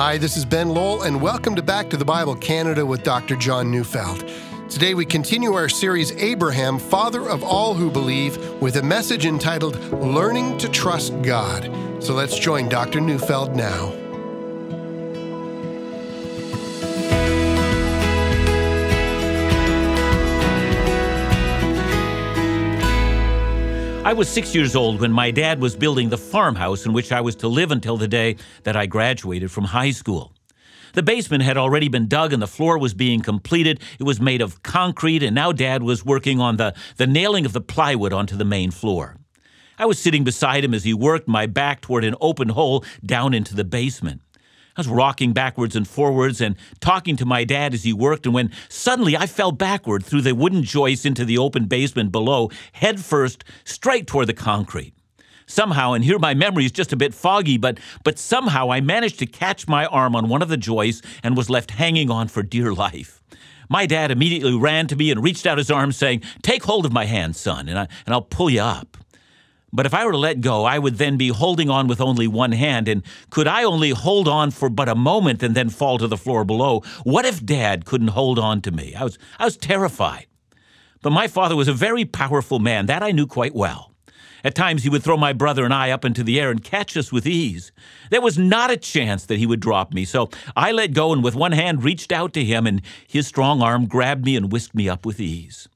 Hi, this is Ben Lowell, and welcome to Back to the Bible Canada with Dr. John Neufeld. Today we continue our series Abraham, Father of All Who Believe, with a message entitled Learning to Trust God. So let's join Dr. Neufeld now. I was six years old when my dad was building the farmhouse in which I was to live until the day that I graduated from high school. The basement had already been dug and the floor was being completed. It was made of concrete, and now Dad was working on the, the nailing of the plywood onto the main floor. I was sitting beside him as he worked, my back toward an open hole down into the basement. Was rocking backwards and forwards and talking to my dad as he worked, and when suddenly I fell backward through the wooden joist into the open basement below, head first, straight toward the concrete. Somehow, and here my memory is just a bit foggy, but, but somehow I managed to catch my arm on one of the joists and was left hanging on for dear life. My dad immediately ran to me and reached out his arm, saying, Take hold of my hand, son, and, I, and I'll pull you up. But if I were to let go, I would then be holding on with only one hand. And could I only hold on for but a moment and then fall to the floor below? What if Dad couldn't hold on to me? I was, I was terrified. But my father was a very powerful man. That I knew quite well. At times, he would throw my brother and I up into the air and catch us with ease. There was not a chance that he would drop me, so I let go and with one hand reached out to him, and his strong arm grabbed me and whisked me up with ease.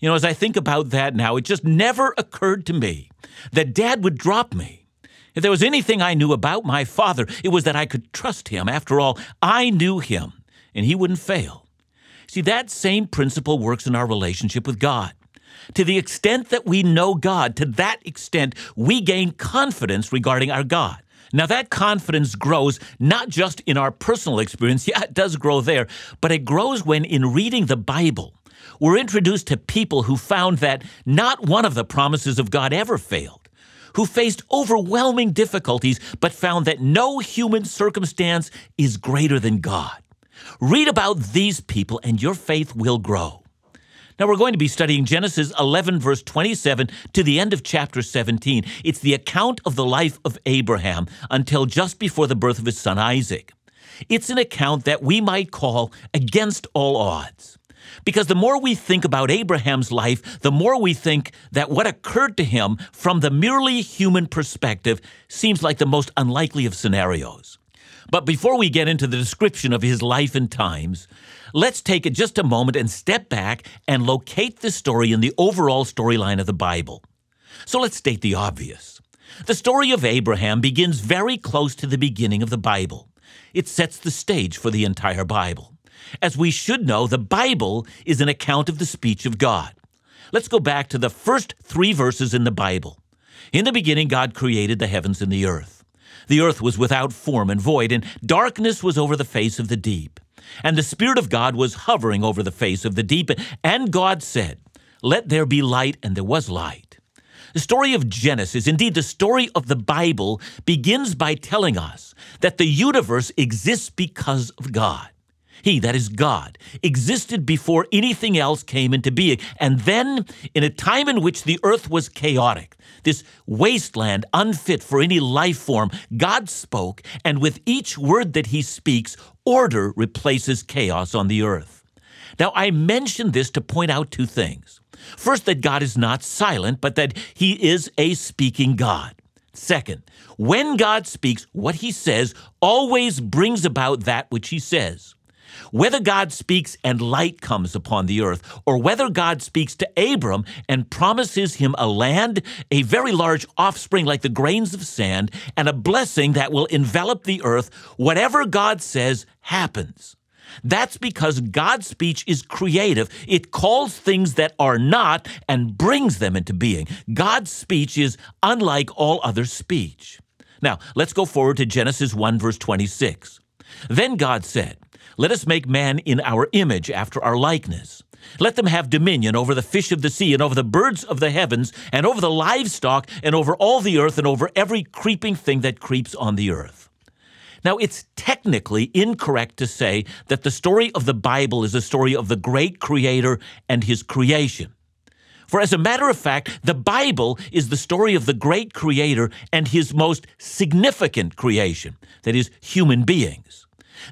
You know, as I think about that now, it just never occurred to me that Dad would drop me. If there was anything I knew about my father, it was that I could trust him. After all, I knew him, and he wouldn't fail. See, that same principle works in our relationship with God. To the extent that we know God, to that extent, we gain confidence regarding our God. Now, that confidence grows not just in our personal experience, yeah, it does grow there, but it grows when, in reading the Bible, we're introduced to people who found that not one of the promises of God ever failed, who faced overwhelming difficulties but found that no human circumstance is greater than God. Read about these people and your faith will grow. Now, we're going to be studying Genesis 11, verse 27 to the end of chapter 17. It's the account of the life of Abraham until just before the birth of his son Isaac. It's an account that we might call against all odds. Because the more we think about Abraham's life, the more we think that what occurred to him from the merely human perspective seems like the most unlikely of scenarios. But before we get into the description of his life and times, let's take just a moment and step back and locate the story in the overall storyline of the Bible. So let's state the obvious. The story of Abraham begins very close to the beginning of the Bible. It sets the stage for the entire Bible. As we should know, the Bible is an account of the speech of God. Let's go back to the first three verses in the Bible. In the beginning, God created the heavens and the earth. The earth was without form and void, and darkness was over the face of the deep. And the Spirit of God was hovering over the face of the deep. And God said, Let there be light, and there was light. The story of Genesis, indeed the story of the Bible, begins by telling us that the universe exists because of God. He, that is God, existed before anything else came into being. And then, in a time in which the earth was chaotic, this wasteland unfit for any life form, God spoke, and with each word that he speaks, order replaces chaos on the earth. Now, I mention this to point out two things. First, that God is not silent, but that he is a speaking God. Second, when God speaks, what he says always brings about that which he says. Whether God speaks and light comes upon the earth, or whether God speaks to Abram and promises him a land, a very large offspring like the grains of sand, and a blessing that will envelop the earth, whatever God says happens. That's because God's speech is creative. It calls things that are not and brings them into being. God's speech is unlike all other speech. Now, let's go forward to Genesis 1, verse 26. Then God said, let us make man in our image after our likeness. Let them have dominion over the fish of the sea and over the birds of the heavens and over the livestock and over all the earth and over every creeping thing that creeps on the earth. Now, it's technically incorrect to say that the story of the Bible is a story of the great creator and his creation. For as a matter of fact, the Bible is the story of the great creator and his most significant creation, that is, human beings.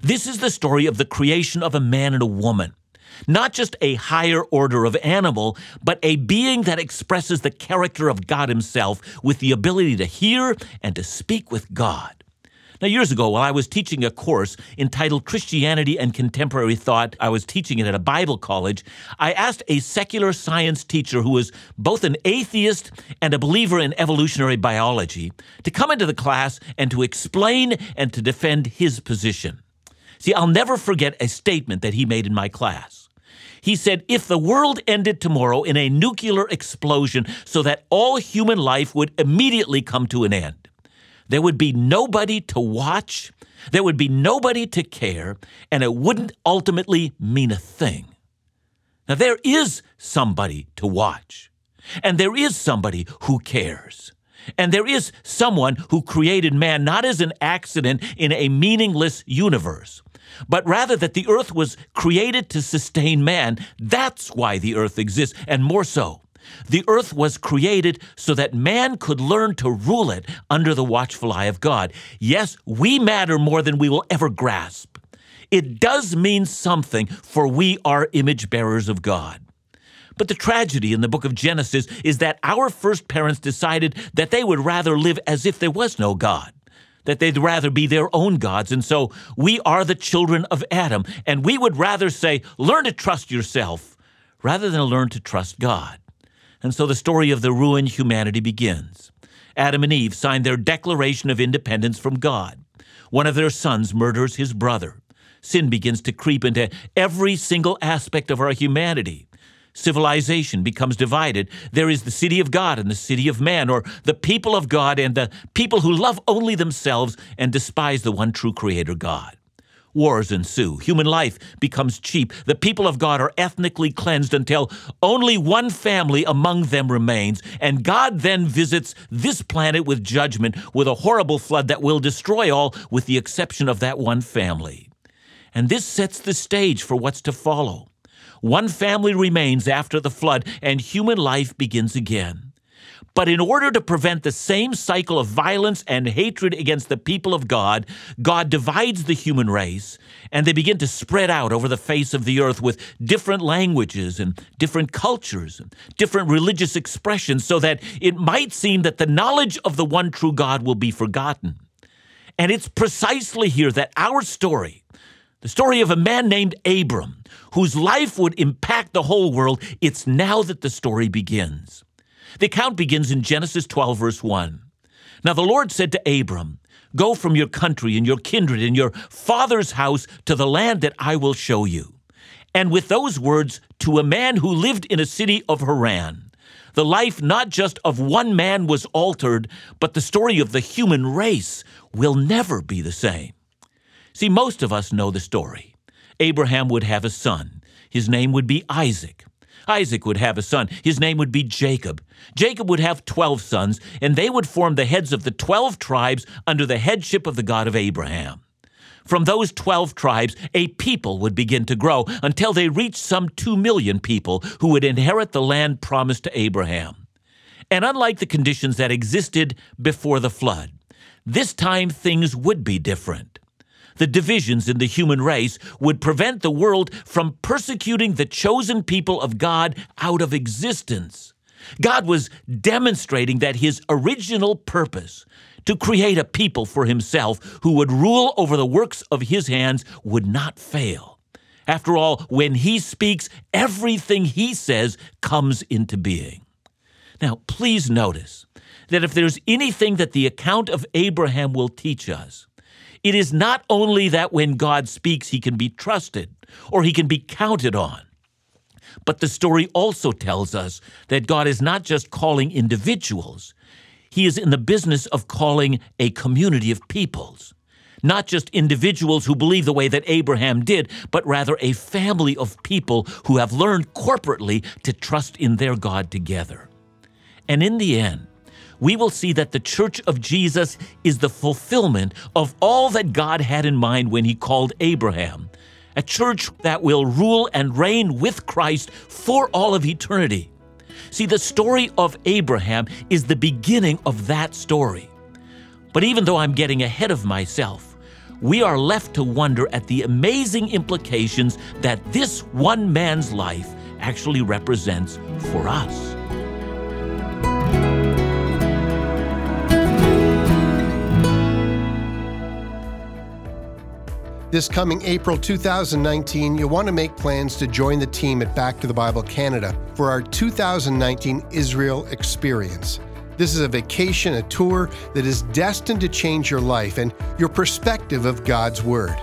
This is the story of the creation of a man and a woman. Not just a higher order of animal, but a being that expresses the character of God Himself with the ability to hear and to speak with God. Now, years ago, while I was teaching a course entitled Christianity and Contemporary Thought, I was teaching it at a Bible college, I asked a secular science teacher who was both an atheist and a believer in evolutionary biology to come into the class and to explain and to defend his position. See, I'll never forget a statement that he made in my class. He said, if the world ended tomorrow in a nuclear explosion so that all human life would immediately come to an end, there would be nobody to watch, there would be nobody to care, and it wouldn't ultimately mean a thing. Now, there is somebody to watch, and there is somebody who cares. And there is someone who created man not as an accident in a meaningless universe, but rather that the earth was created to sustain man. That's why the earth exists, and more so. The earth was created so that man could learn to rule it under the watchful eye of God. Yes, we matter more than we will ever grasp. It does mean something, for we are image bearers of God. But the tragedy in the book of Genesis is that our first parents decided that they would rather live as if there was no God, that they'd rather be their own gods. And so we are the children of Adam, and we would rather say, learn to trust yourself rather than learn to trust God. And so the story of the ruined humanity begins. Adam and Eve signed their declaration of independence from God. One of their sons murders his brother. Sin begins to creep into every single aspect of our humanity. Civilization becomes divided. There is the city of God and the city of man, or the people of God and the people who love only themselves and despise the one true Creator God. Wars ensue. Human life becomes cheap. The people of God are ethnically cleansed until only one family among them remains. And God then visits this planet with judgment, with a horrible flood that will destroy all, with the exception of that one family. And this sets the stage for what's to follow. One family remains after the flood, and human life begins again. But in order to prevent the same cycle of violence and hatred against the people of God, God divides the human race and they begin to spread out over the face of the earth with different languages and different cultures and different religious expressions so that it might seem that the knowledge of the one true God will be forgotten. And it's precisely here that our story, the story of a man named Abram, whose life would impact the whole world, it's now that the story begins. The account begins in Genesis 12, verse 1. Now the Lord said to Abram, Go from your country and your kindred and your father's house to the land that I will show you. And with those words, to a man who lived in a city of Haran. The life not just of one man was altered, but the story of the human race will never be the same. See, most of us know the story. Abraham would have a son. His name would be Isaac. Isaac would have a son. His name would be Jacob. Jacob would have 12 sons, and they would form the heads of the 12 tribes under the headship of the God of Abraham. From those 12 tribes, a people would begin to grow until they reached some 2 million people who would inherit the land promised to Abraham. And unlike the conditions that existed before the flood, this time things would be different the divisions in the human race would prevent the world from persecuting the chosen people of God out of existence. God was demonstrating that his original purpose to create a people for himself who would rule over the works of his hands would not fail. After all, when he speaks, everything he says comes into being. Now, please notice that if there's anything that the account of Abraham will teach us, it is not only that when God speaks, he can be trusted or he can be counted on, but the story also tells us that God is not just calling individuals, he is in the business of calling a community of peoples. Not just individuals who believe the way that Abraham did, but rather a family of people who have learned corporately to trust in their God together. And in the end, we will see that the church of Jesus is the fulfillment of all that God had in mind when he called Abraham. A church that will rule and reign with Christ for all of eternity. See, the story of Abraham is the beginning of that story. But even though I'm getting ahead of myself, we are left to wonder at the amazing implications that this one man's life actually represents for us. This coming April 2019, you'll want to make plans to join the team at Back to the Bible Canada for our 2019 Israel Experience. This is a vacation, a tour that is destined to change your life and your perspective of God's Word.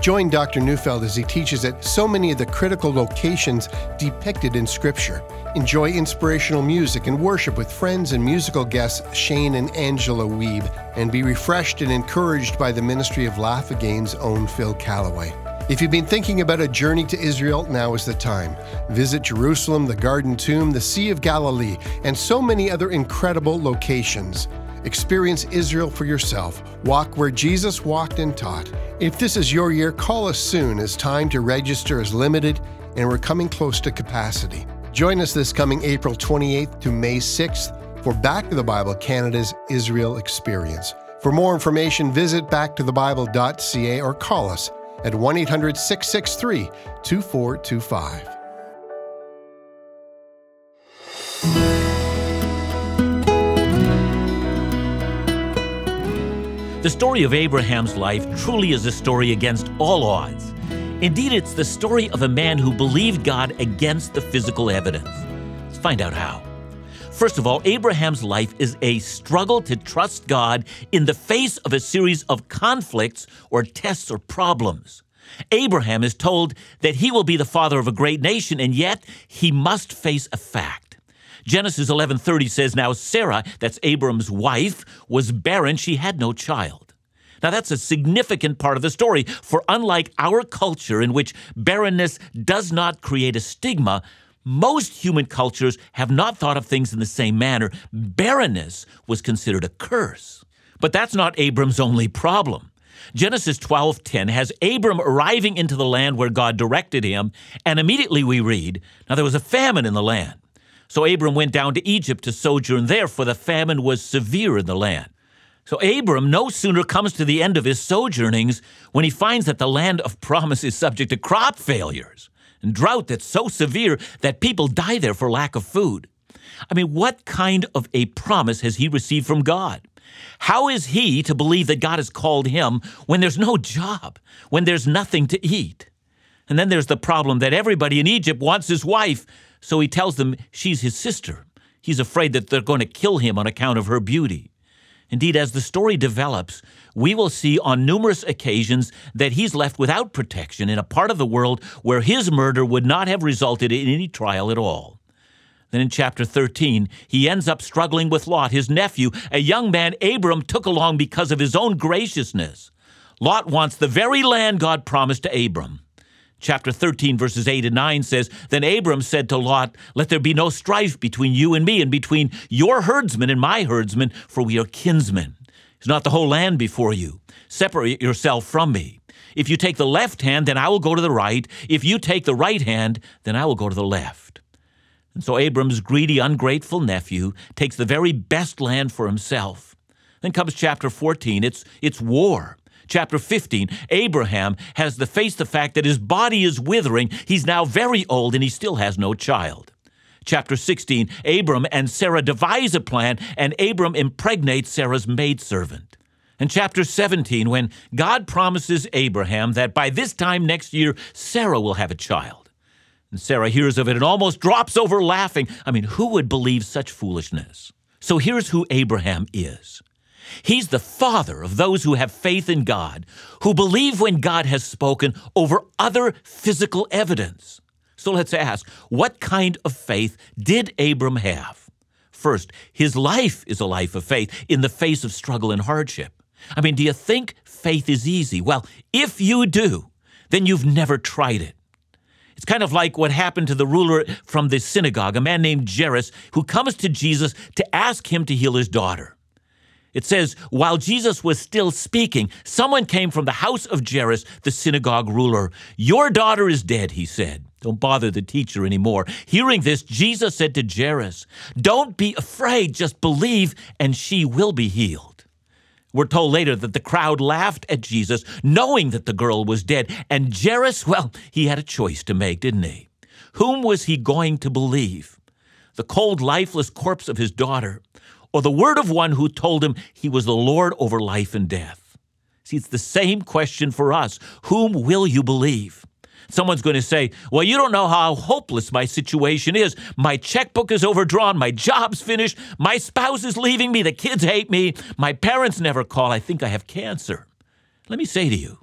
Join Dr. Neufeld as he teaches at so many of the critical locations depicted in Scripture. Enjoy inspirational music and worship with friends and musical guests Shane and Angela Weeb, and be refreshed and encouraged by the ministry of Laugh Again's own Phil Callaway. If you've been thinking about a journey to Israel, now is the time. Visit Jerusalem, the Garden Tomb, the Sea of Galilee, and so many other incredible locations. Experience Israel for yourself. Walk where Jesus walked and taught. If this is your year, call us soon as time to register is limited and we're coming close to capacity. Join us this coming April 28th to May 6th for Back to the Bible Canada's Israel Experience. For more information, visit backtothebible.ca or call us at 1 800 663 2425. The story of Abraham's life truly is a story against all odds. Indeed, it's the story of a man who believed God against the physical evidence. Let's find out how. First of all, Abraham's life is a struggle to trust God in the face of a series of conflicts or tests or problems. Abraham is told that he will be the father of a great nation, and yet he must face a fact. Genesis 11:30 says, "Now Sarah, that's Abram's wife, was barren; she had no child." Now that's a significant part of the story, for unlike our culture in which barrenness does not create a stigma, most human cultures have not thought of things in the same manner. Barrenness was considered a curse. But that's not Abram's only problem. Genesis 12:10 has Abram arriving into the land where God directed him, and immediately we read, now there was a famine in the land. So Abram went down to Egypt to sojourn there, for the famine was severe in the land. So Abram no sooner comes to the end of his sojournings when he finds that the land of promise is subject to crop failures and drought that's so severe that people die there for lack of food. I mean, what kind of a promise has he received from God? How is he to believe that God has called him when there's no job, when there's nothing to eat? And then there's the problem that everybody in Egypt wants his wife, so he tells them she's his sister. He's afraid that they're going to kill him on account of her beauty. Indeed, as the story develops, we will see on numerous occasions that he's left without protection in a part of the world where his murder would not have resulted in any trial at all. Then in chapter 13, he ends up struggling with Lot, his nephew, a young man Abram took along because of his own graciousness. Lot wants the very land God promised to Abram. Chapter 13, verses 8 and 9 says Then Abram said to Lot, Let there be no strife between you and me, and between your herdsmen and my herdsmen, for we are kinsmen. Is not the whole land before you? Separate yourself from me. If you take the left hand, then I will go to the right. If you take the right hand, then I will go to the left. And so Abram's greedy, ungrateful nephew takes the very best land for himself. Then comes chapter 14. It's, it's war. Chapter 15, Abraham has to face the fact that his body is withering. He's now very old and he still has no child. Chapter 16, Abram and Sarah devise a plan, and Abram impregnates Sarah's maidservant. And chapter 17, when God promises Abraham that by this time next year, Sarah will have a child. And Sarah hears of it and almost drops over laughing. I mean, who would believe such foolishness? So here's who Abraham is He's the father of those who have faith in God, who believe when God has spoken over other physical evidence. So let's ask what kind of faith did Abram have? First, his life is a life of faith in the face of struggle and hardship. I mean, do you think faith is easy? Well, if you do, then you've never tried it. It's kind of like what happened to the ruler from the synagogue, a man named Jairus, who comes to Jesus to ask him to heal his daughter. It says, while Jesus was still speaking, someone came from the house of Jairus, the synagogue ruler. Your daughter is dead, he said. Don't bother the teacher anymore. Hearing this, Jesus said to Jairus, Don't be afraid, just believe, and she will be healed. We're told later that the crowd laughed at Jesus, knowing that the girl was dead. And Jairus, well, he had a choice to make, didn't he? Whom was he going to believe? The cold, lifeless corpse of his daughter, or the word of one who told him he was the Lord over life and death? See, it's the same question for us. Whom will you believe? Someone's going to say, Well, you don't know how hopeless my situation is. My checkbook is overdrawn. My job's finished. My spouse is leaving me. The kids hate me. My parents never call. I think I have cancer. Let me say to you,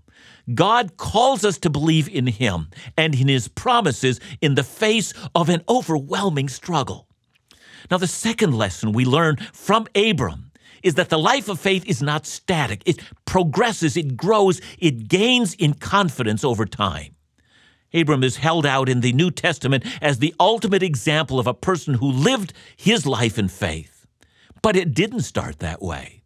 God calls us to believe in Him and in His promises in the face of an overwhelming struggle. Now, the second lesson we learn from Abram is that the life of faith is not static. It progresses, it grows, it gains in confidence over time. Abram is held out in the New Testament as the ultimate example of a person who lived his life in faith. But it didn't start that way.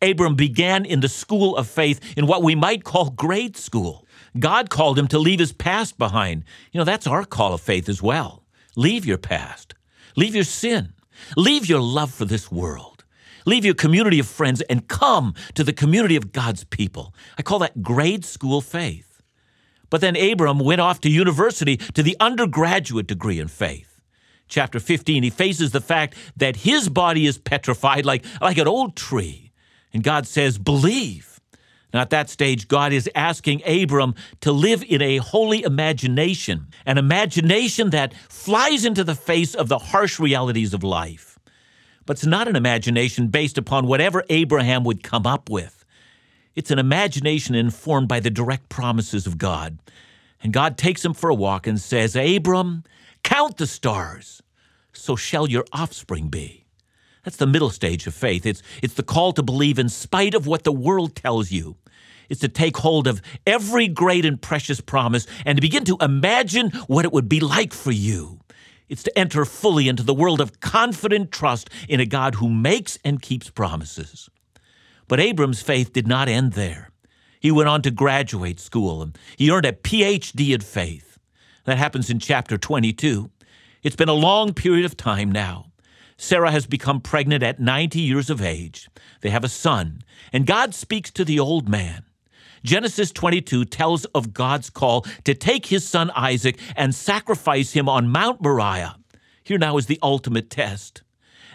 Abram began in the school of faith in what we might call grade school. God called him to leave his past behind. You know, that's our call of faith as well. Leave your past, leave your sin, leave your love for this world, leave your community of friends, and come to the community of God's people. I call that grade school faith. But then Abram went off to university to the undergraduate degree in faith. Chapter 15, he faces the fact that his body is petrified like, like an old tree. And God says, Believe. Now, at that stage, God is asking Abram to live in a holy imagination, an imagination that flies into the face of the harsh realities of life. But it's not an imagination based upon whatever Abraham would come up with. It's an imagination informed by the direct promises of God. And God takes him for a walk and says, Abram, count the stars, so shall your offspring be. That's the middle stage of faith. It's, it's the call to believe in spite of what the world tells you. It's to take hold of every great and precious promise and to begin to imagine what it would be like for you. It's to enter fully into the world of confident trust in a God who makes and keeps promises. But Abram's faith did not end there. He went on to graduate school and he earned a PhD in faith. That happens in chapter 22. It's been a long period of time now. Sarah has become pregnant at 90 years of age. They have a son, and God speaks to the old man. Genesis 22 tells of God's call to take his son Isaac and sacrifice him on Mount Moriah. Here now is the ultimate test.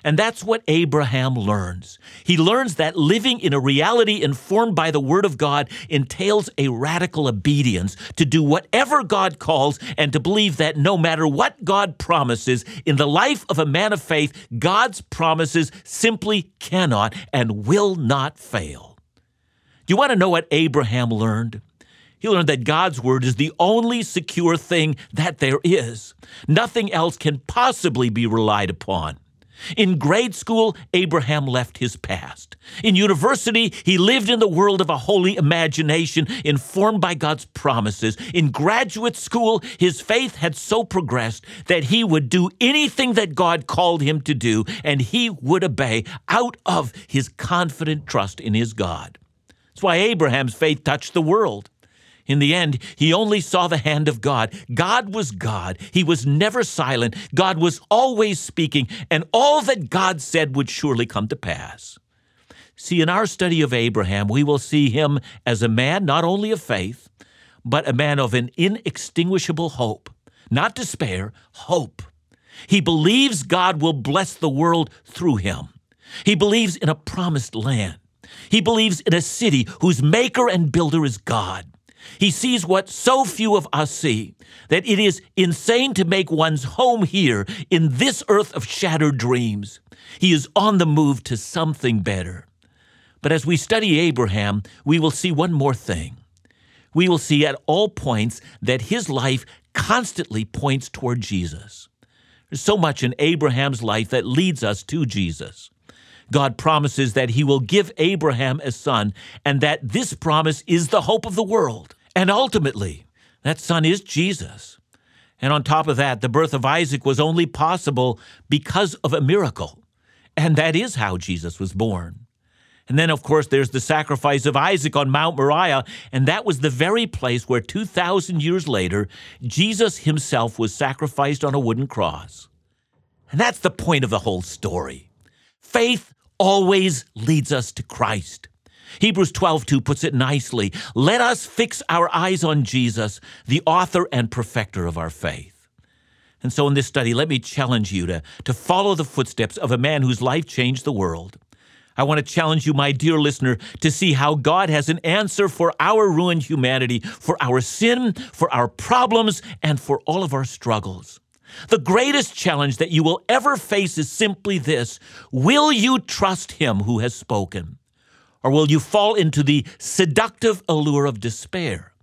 And that's what Abraham learns. He learns that living in a reality informed by the Word of God entails a radical obedience to do whatever God calls and to believe that no matter what God promises, in the life of a man of faith, God's promises simply cannot and will not fail. Do you want to know what Abraham learned? He learned that God's word is the only secure thing that there is. Nothing else can possibly be relied upon. In grade school, Abraham left his past. In university, he lived in the world of a holy imagination informed by God's promises. In graduate school, his faith had so progressed that he would do anything that God called him to do, and he would obey out of his confident trust in his God. That's why Abraham's faith touched the world. In the end, he only saw the hand of God. God was God. He was never silent. God was always speaking, and all that God said would surely come to pass. See, in our study of Abraham, we will see him as a man not only of faith, but a man of an inextinguishable hope. Not despair, hope. He believes God will bless the world through him. He believes in a promised land. He believes in a city whose maker and builder is God. He sees what so few of us see that it is insane to make one's home here in this earth of shattered dreams. He is on the move to something better. But as we study Abraham, we will see one more thing. We will see at all points that his life constantly points toward Jesus. There's so much in Abraham's life that leads us to Jesus. God promises that he will give Abraham a son, and that this promise is the hope of the world. And ultimately, that son is Jesus. And on top of that, the birth of Isaac was only possible because of a miracle. And that is how Jesus was born. And then, of course, there's the sacrifice of Isaac on Mount Moriah, and that was the very place where 2,000 years later, Jesus himself was sacrificed on a wooden cross. And that's the point of the whole story. Faith always leads us to Christ. Hebrews 12:2 puts it nicely. Let us fix our eyes on Jesus, the author and perfecter of our faith. And so in this study, let me challenge you to, to follow the footsteps of a man whose life changed the world. I want to challenge you, my dear listener, to see how God has an answer for our ruined humanity, for our sin, for our problems, and for all of our struggles. The greatest challenge that you will ever face is simply this Will you trust Him who has spoken? Or will you fall into the seductive allure of despair?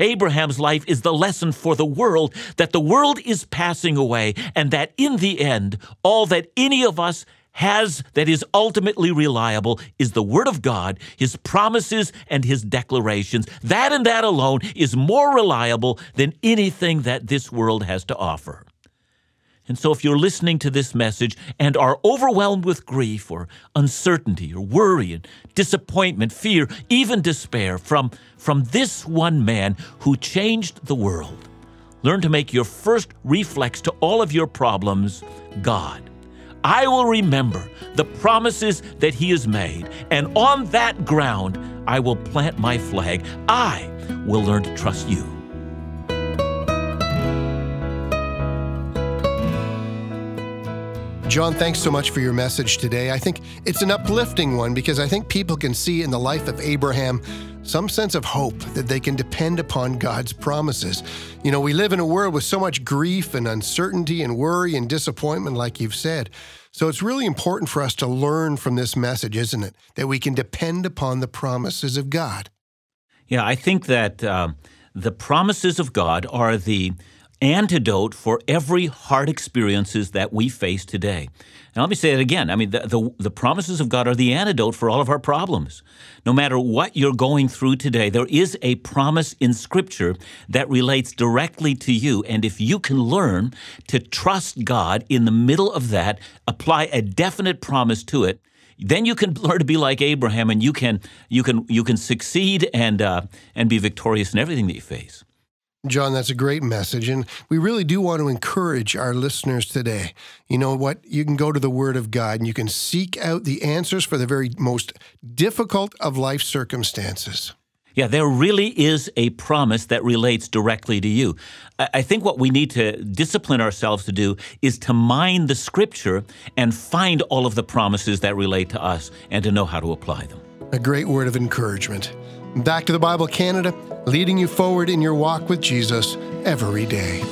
Abraham's life is the lesson for the world that the world is passing away and that in the end, all that any of us has that is ultimately reliable is the Word of God, His promises, and His declarations. That and that alone is more reliable than anything that this world has to offer. And so, if you're listening to this message and are overwhelmed with grief or uncertainty or worry and disappointment, fear, even despair from, from this one man who changed the world, learn to make your first reflex to all of your problems God. I will remember the promises that He has made, and on that ground I will plant my flag. I will learn to trust you. John, thanks so much for your message today. I think it's an uplifting one because I think people can see in the life of Abraham some sense of hope that they can depend upon God's promises. You know, we live in a world with so much grief and uncertainty and worry and disappointment, like you've said. So it's really important for us to learn from this message, isn't it? That we can depend upon the promises of God. Yeah, I think that uh, the promises of God are the antidote for every hard experiences that we face today. Now, let me say it again. I mean, the, the, the, promises of God are the antidote for all of our problems. No matter what you're going through today, there is a promise in Scripture that relates directly to you. And if you can learn to trust God in the middle of that, apply a definite promise to it, then you can learn to be like Abraham, and you can you can you can succeed and uh, and be victorious in everything that you face. John, that's a great message. And we really do want to encourage our listeners today. You know what? You can go to the Word of God and you can seek out the answers for the very most difficult of life circumstances. Yeah, there really is a promise that relates directly to you. I think what we need to discipline ourselves to do is to mine the scripture and find all of the promises that relate to us and to know how to apply them. A great word of encouragement. Back to the Bible Canada, leading you forward in your walk with Jesus every day.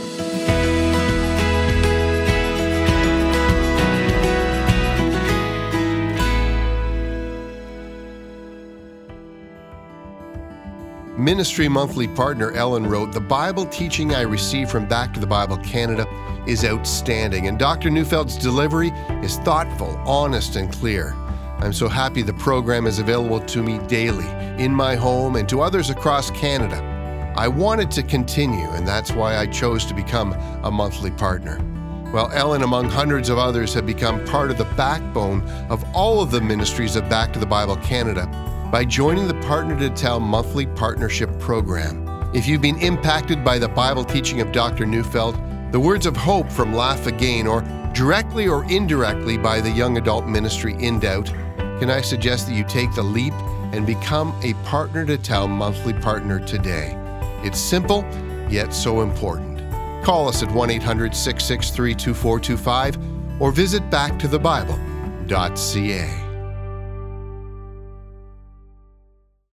Ministry Monthly partner Ellen wrote The Bible teaching I receive from Back to the Bible Canada is outstanding, and Dr. Neufeld's delivery is thoughtful, honest, and clear. I'm so happy the program is available to me daily in my home and to others across Canada. I wanted to continue, and that's why I chose to become a monthly partner. Well, Ellen, among hundreds of others, have become part of the backbone of all of the ministries of Back to the Bible Canada by joining the Partner to Tell monthly partnership program. If you've been impacted by the Bible teaching of Dr. Neufeld, the words of hope from Laugh Again, or directly or indirectly by the young adult ministry In Doubt, can I suggest that you take the leap and become a Partner to Tell monthly partner today? It's simple, yet so important. Call us at 1 800 663 2425 or visit backtothebible.ca.